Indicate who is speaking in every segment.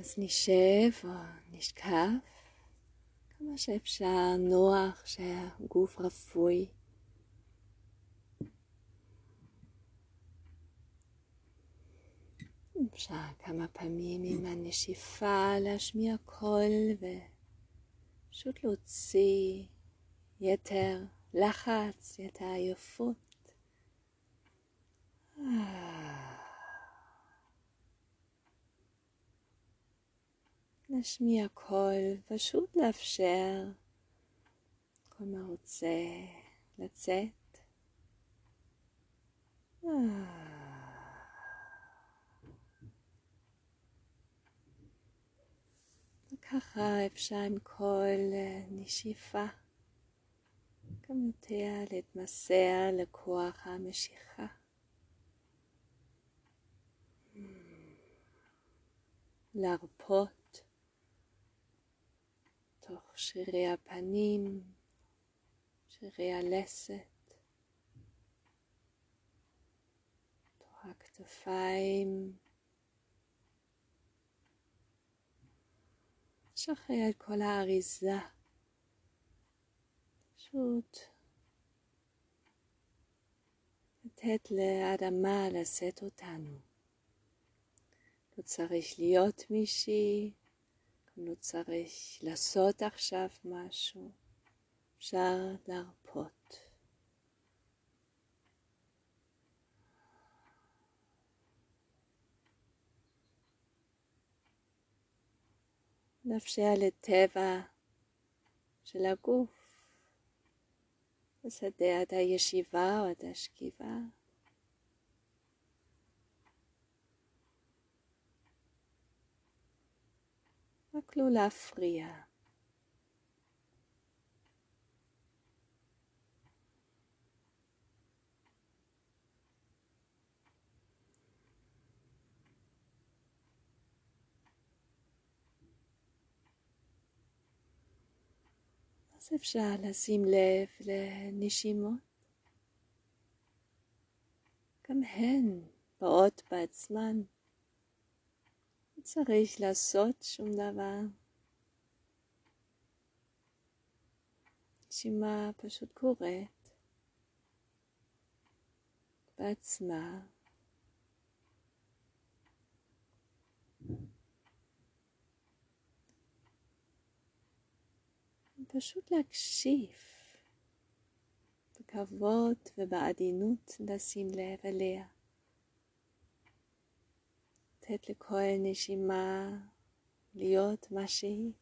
Speaker 1: אז נשב או נשכב, כמה שאפשר נוח שהגוף רפוי. אפשר כמה פעמים עם הנשיפה להשמיע קול ופשוט להוציא יתר לחץ, יתר עייפות. להשמיע קול, פשוט לאפשר כל מה רוצה לצאת. וככה אפשר עם כל נשיפה גם יותר להתמסר לכוח המשיכה. להרפות תוך שרירי הפנים, שרירי הלסת, תוך הכתפיים. שחרר את כל האריזה. פשוט לתת לאדמה לשאת אותנו. לא צריך להיות מישהי, לא צריך לעשות עכשיו משהו, אפשר להרפות. לאפשר לטבע של הגוף לסדר את הישיבה או את השכיבה. רק לא להפריע. אז אפשר לשים לב לנשימות. גם הן באות בעצמן. צריך לעשות שום דבר. נשימה פשוט קורית בעצמה. פשוט להקשיב בכבוד ובעדינות לשים לב אליה. לתת לכל נשימה להיות מה שהיא.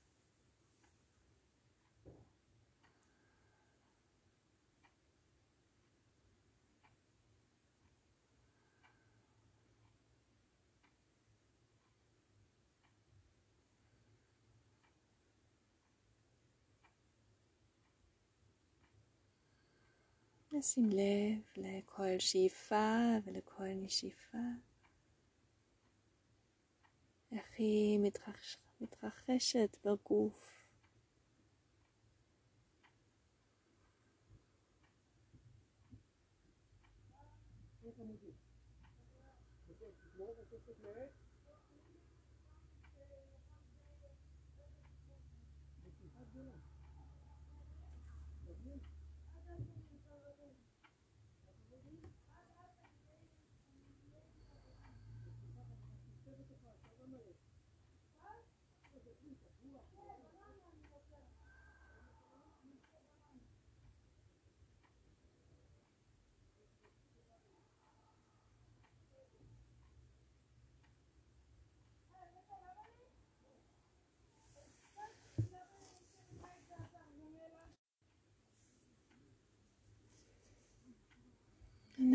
Speaker 1: נשים לב לכל שאיפה ולכל נשיפה. איך היא מתרחש, מתרחשת בגוף.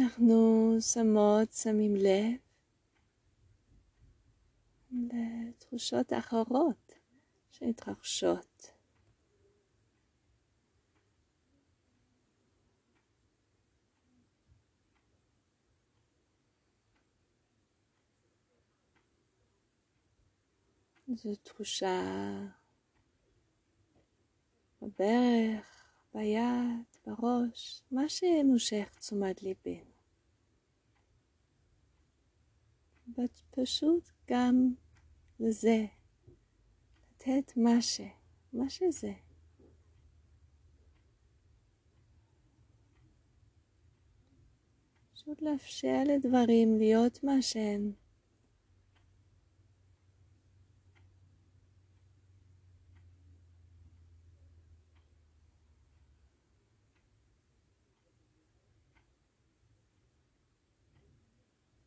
Speaker 1: אנחנו שמות, שמים לב לתחושות אחרות שמתרחשות. זו תחושה בברך, ביד, בראש, מה שמושך תשומת ליבנו. פשוט גם לזה לתת מה ש... מה שזה. פשוט לאפשר לדברים להיות מה שהם.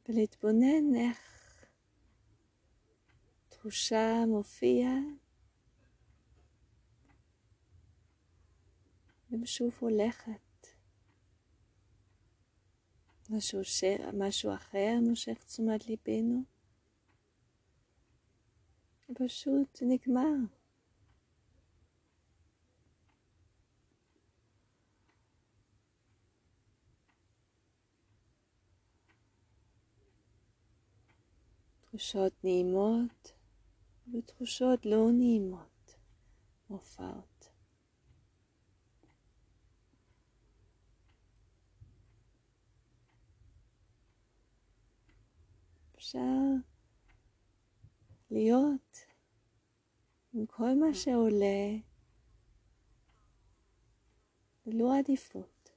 Speaker 1: ולהתבונן איך תחושה מופיעה ושוב הולכת. משהו, ש... משהו אחר מושך תשומת ליבנו, פשוט נגמר. תחושות נעימות ותחושות לא נעימות מופעות. אפשר להיות עם כל מה שעולה ללא עדיפות.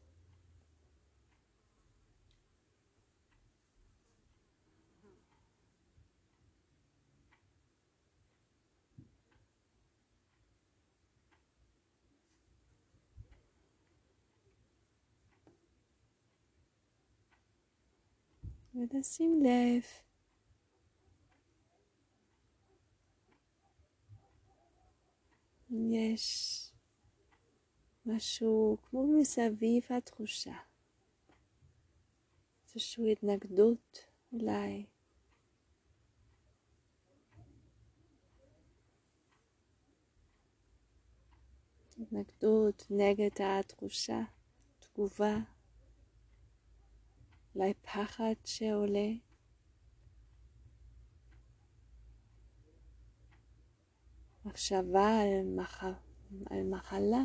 Speaker 1: ולשים לב יש משהו כמו מסביב התחושה, איזושהי התנגדות אולי. התנגדות נגד התחושה, תגובה. אולי פחד שעולה. מחשבה על, מח... על מחלה.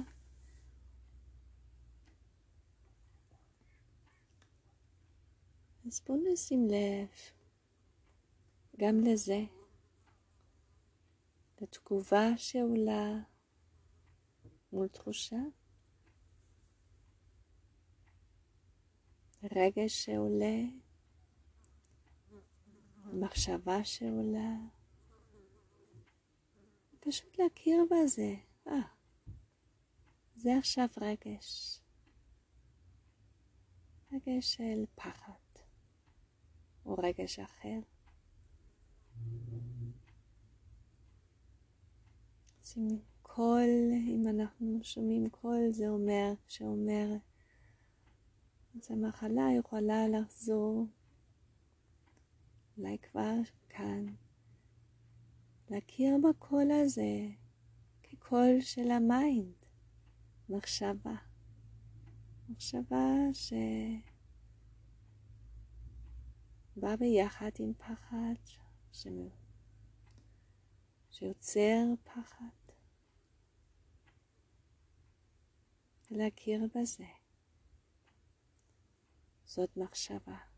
Speaker 1: אז בואו נשים לב גם לזה, לתגובה שעולה מול תחושה. רגש שעולה, מחשבה שעולה, פשוט להכיר בזה. אה, זה עכשיו רגש. רגש של פחד, או רגש אחר. שימו קול, אם אנחנו שומעים קול, זה אומר, שאומר אז המחלה יכולה לחזור, אולי כבר כאן, להכיר בקול הזה כקול של ה mind, מחשבה. מחשבה שבאה ביחד עם פחד, שיוצר פחד. להכיר בזה. זאת מחשבה.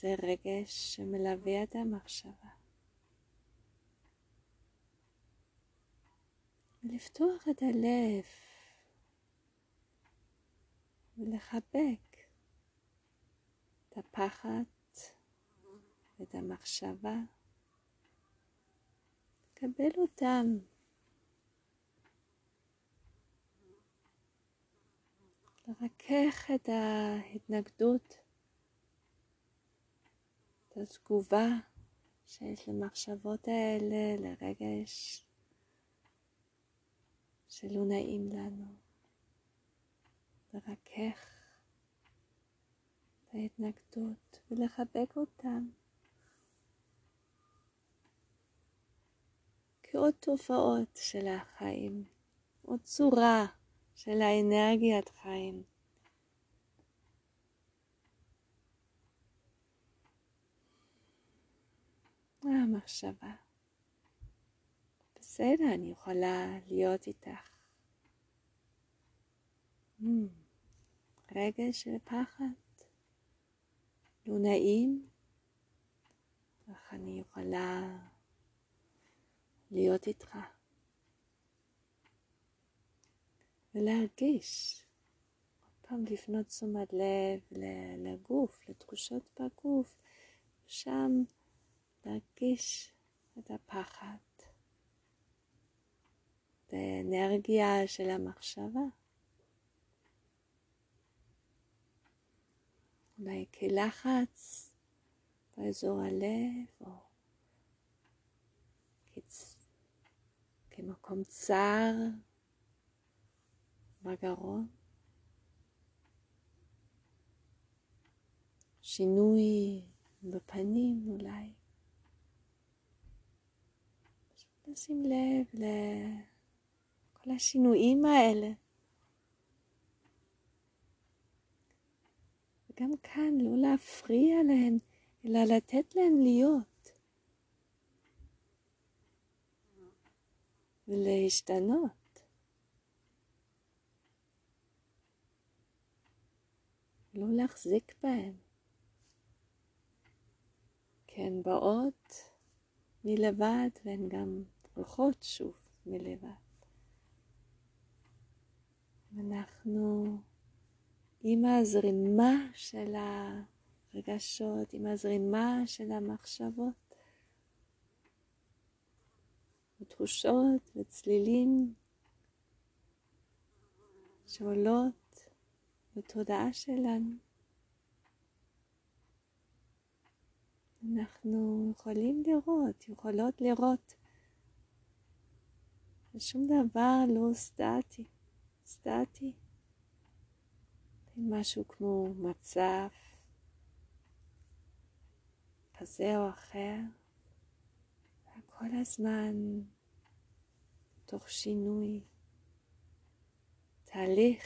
Speaker 1: זה רגש שמלווה את המחשבה. ולפתוח את הלב ולחבק את הפחד ואת המחשבה, לקבל אותם לרכך את ההתנגדות, את התגובה שיש למחשבות האלה, לרגש שלא נעים לנו. לרכך את ההתנגדות ולחבק אותם. כעוד תופעות של החיים, עוד צורה של האנרגיית חיים. המחשבה. בסדר, אני יכולה להיות איתך. Mm, רגש של פחד, לא נעים, איך אני יכולה להיות איתך. ולהרגיש, עוד פעם לפנות תשומת לב לגוף, לתחושות בגוף, שם להרגיש את הפחד, את האנרגיה של המחשבה. אולי כלחץ באזור הלב, או כצ... כמקום צר בגרון. שינוי בפנים אולי. לשים לב לכל השינויים האלה. וגם כאן לא להפריע להם, אלא לתת להם להיות ולהשתנות. לא להחזיק בהם. כן, באות מלבד והן גם הולכות שוב מלבד. אנחנו עם הזרימה של הרגשות, עם הזרימה של המחשבות, ותחושות וצלילים שעולות בתודעה שלנו. אנחנו יכולים לראות, יכולות לראות ושום דבר לא סטטי, סטטי. משהו כמו מצב כזה או אחר, כל הזמן תוך שינוי, תהליך,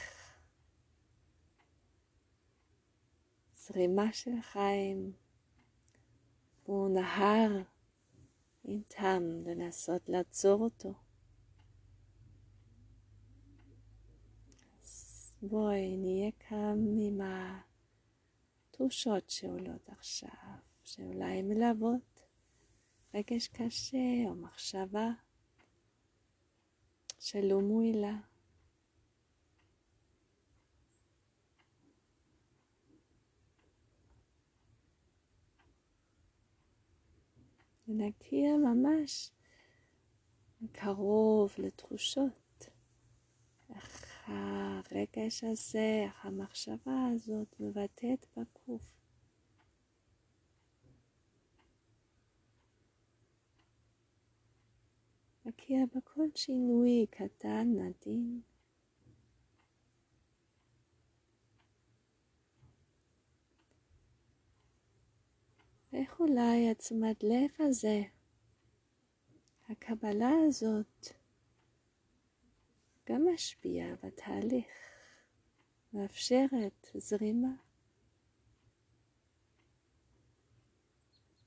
Speaker 1: זרימה של חיים, כמו נהר, אין טעם לנסות לעצור אותו. בואי נהיה כאן עם התחושות שעולות עכשיו, שאולי מלוות רגש קשה או מחשבה שלא מועילה. ונכיר ממש קרוב לתחושות, הרגש הזה, המחשבה הזאת מבטאת בגוף. מכיר בכל שינוי קטן, עדין. איך אולי עצמת לב הזה, הקבלה הזאת, גם משפיעה בתהליך, מאפשרת זרימה,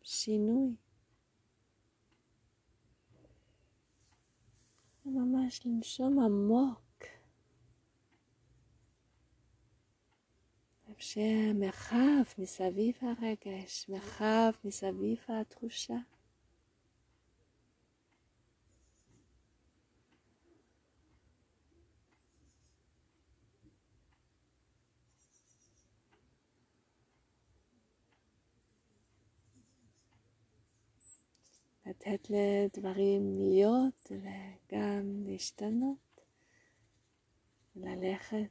Speaker 1: שינוי. ממש לנשום עמוק. לאפשר מרחב מסביב הרגש, מרחב מסביב התחושה. לתת לדברים להיות וגם להשתנות, ללכת.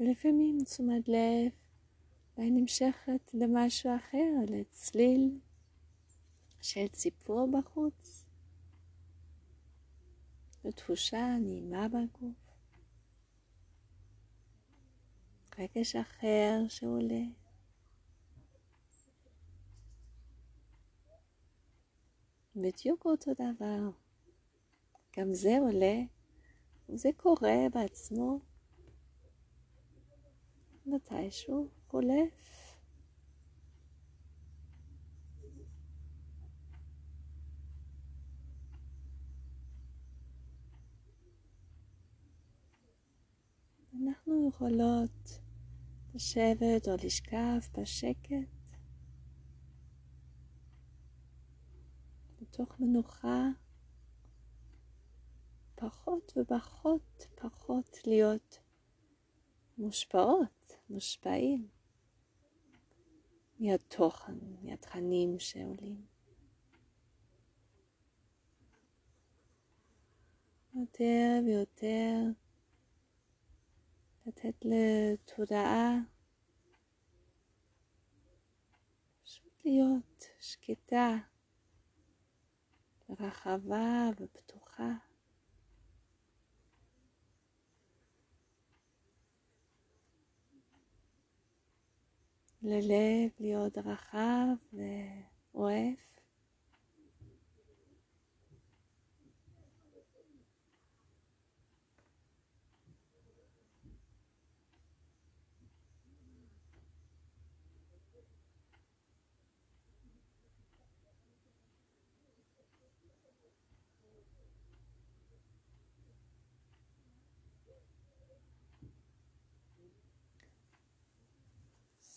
Speaker 1: ולפעמים תשומת לב והיא נמשכת למשהו אחר, לצליל של ציפור בחוץ, לתחושה נעימה בגוף, רגש אחר שעולה. בדיוק אותו דבר, גם זה עולה, וזה קורה בעצמו. מתישהו חולף. אנחנו יכולות לשבת או לשכב בשקט בתוך מנוחה פחות ופחות פחות להיות מושפעות, מושפעים. מהתוכן, מהתכנים שעולים. יותר ויותר לתת לתודעה פשוט להיות שקטה, רחבה ופתוחה. ללב להיות רחב ואוהב.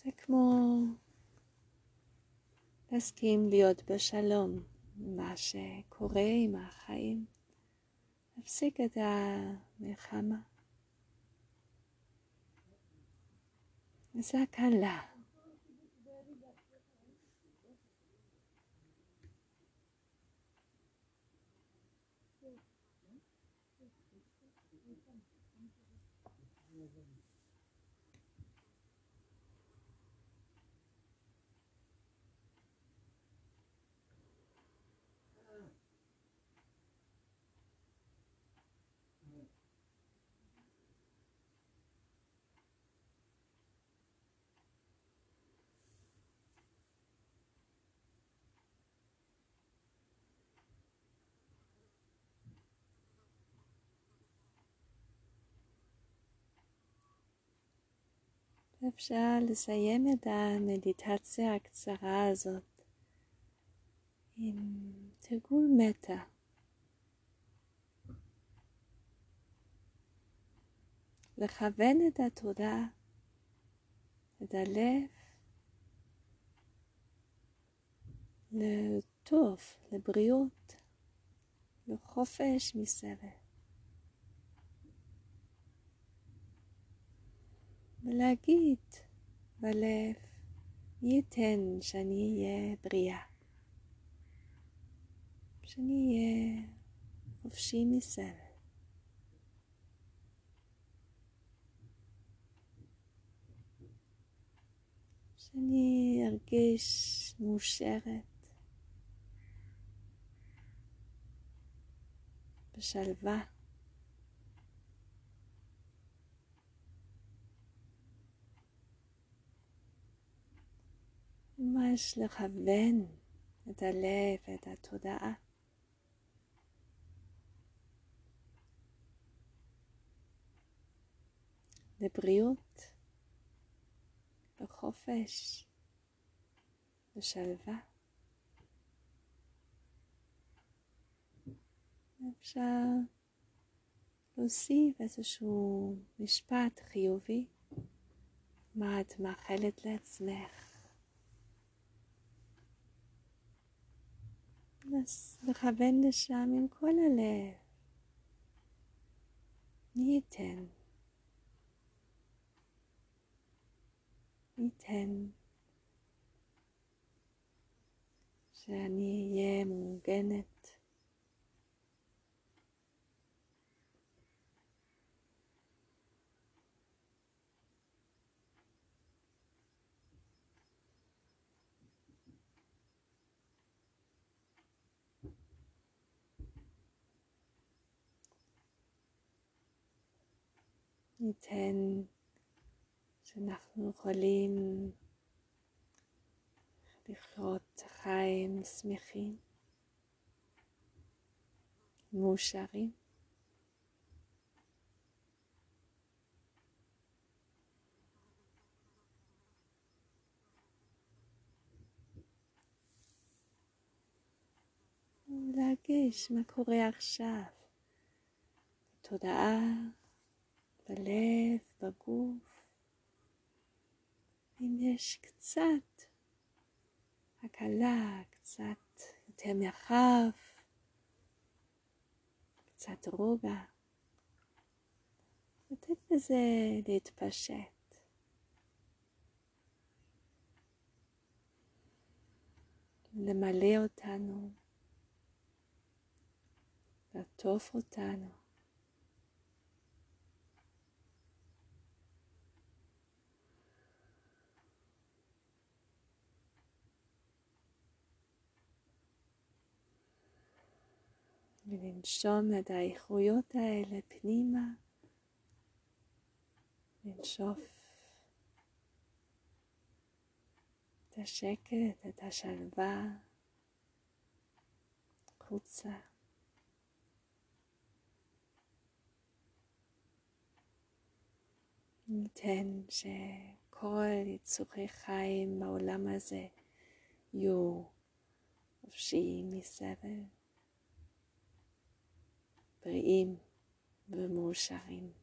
Speaker 1: זה כמו להסכים להיות בשלום עם מה שקורה עם החיים, להפסיק את המלחמה. וזה הקלה. אפשר לסיים את המדיטציה הקצרה הזאת עם תרגול מטה. לכוון את התודעה, את הלב, לטוב, לבריאות, לחופש מסבל. ולהגיד בלב, ייתן שאני אהיה בריאה, שאני אהיה חופשי מסבל. שאני ארגיש מאושרת, בשלווה. ממש לכוון את הלב ואת התודעה. לבריאות, לחופש, לשלווה. אפשר להוסיף איזשהו משפט חיובי, מה את מאחלת לעצמך. לכוון לשם עם כל הלב. מי ייתן? ייתן שאני אהיה מעוגנת ניתן שאנחנו יכולים לחיות חיים שמחים, מאושרים. להרגיש מה קורה עכשיו, תודעה בלב, בגוף. אם יש קצת הקלה, קצת יותר מרחב, קצת רוגע, לתת לזה להתפשט. למלא אותנו, לעטוף אותנו. ולנשום את האיכויות האלה פנימה, לנשוף את השקט, את השלווה, חוצה. ניתן שכל יצורי חיים בעולם הזה יהיו חופשיים מסבל, bij Ihm bewusst zijn.